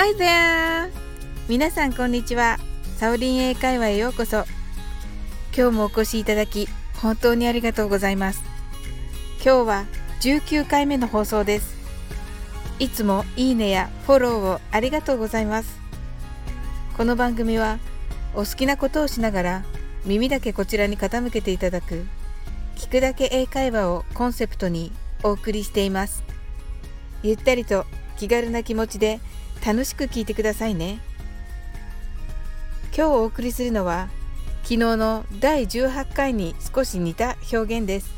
Hi there! 皆さんこんにちは。サオリン英会話へようこそ。今日もお越しいただき、本当にありがとうございます。今日は19回目の放送です。いつもいいねやフォローをありがとうございます。この番組はお好きなことをしながら耳だけこちらに傾けていただく聞くだけ英会話をコンセプトにお送りしています。ゆったりと気軽な気持ちで楽しく聞いてくださいね。今日お送りするのは昨日の第18回に少し似た表現です。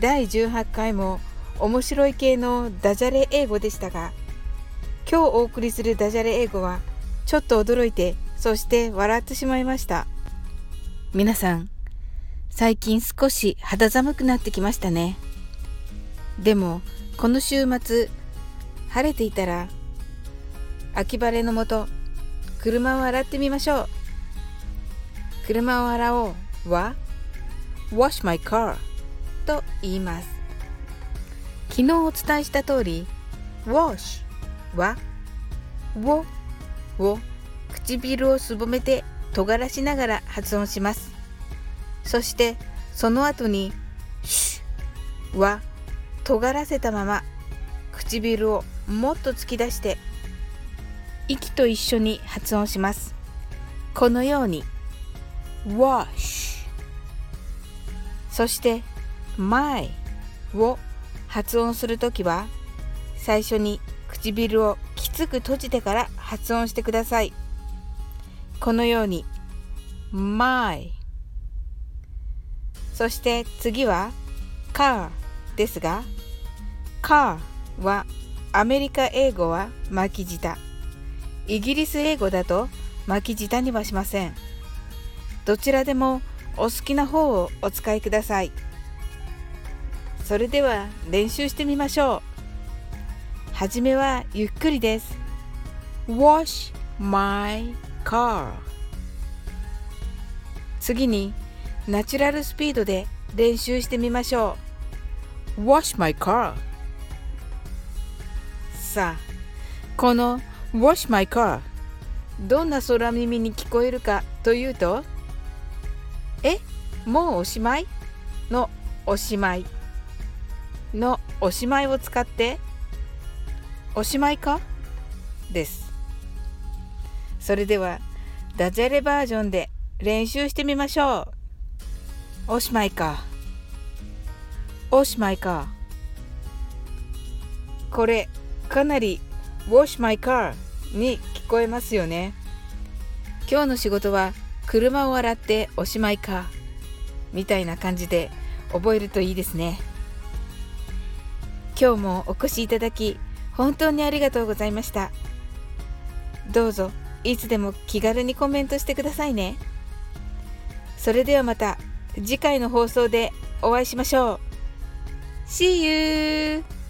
第18回も面白い系のダジャレ英語でしたが今日お送りするダジャレ英語はちょっと驚いてそして笑ってしまいました皆さん最近少し肌寒くなってきましたねでもこの週末晴れていたら秋晴れのもと車を洗ってみましょう。車を洗おうは wash my car と言います。昨日お伝えした通り wash は w を唇をすぼめて尖らしながら発音します。そしてその後に sh は尖らせたまま唇をもっと突き出して息と一緒に発音します。このように wash そして my を発音するときは最初に唇をきつく閉じてから発音してください。このように my そして次は car ですが car はアメリカ英語は巻き舌。イギリス英語だと巻き舌にはしません。どちらでもお好きな方をお使いください。それでは練習してみましょう。はじめはゆっくりです。Wash my car. 次にナチュラルスピードで練習してみましょう。Wash my car. さあこの Wash my car. どんな空耳に聞こえるかというとえもうおしまい？のおしまい。のおしまいを使っておしまいか？です。それではダジャレバージョンで練習してみましょう。おしまいか。おしまいか。これかなり Wash my car に聞こえますよね。今日の仕事は車を洗っておしまいかみたいな感じで覚えるといいですね。今日もお越しいただき本当にありがとうございました。どうぞいつでも気軽にコメントしてくださいね。それではまた次回の放送でお会いしましょう。See you!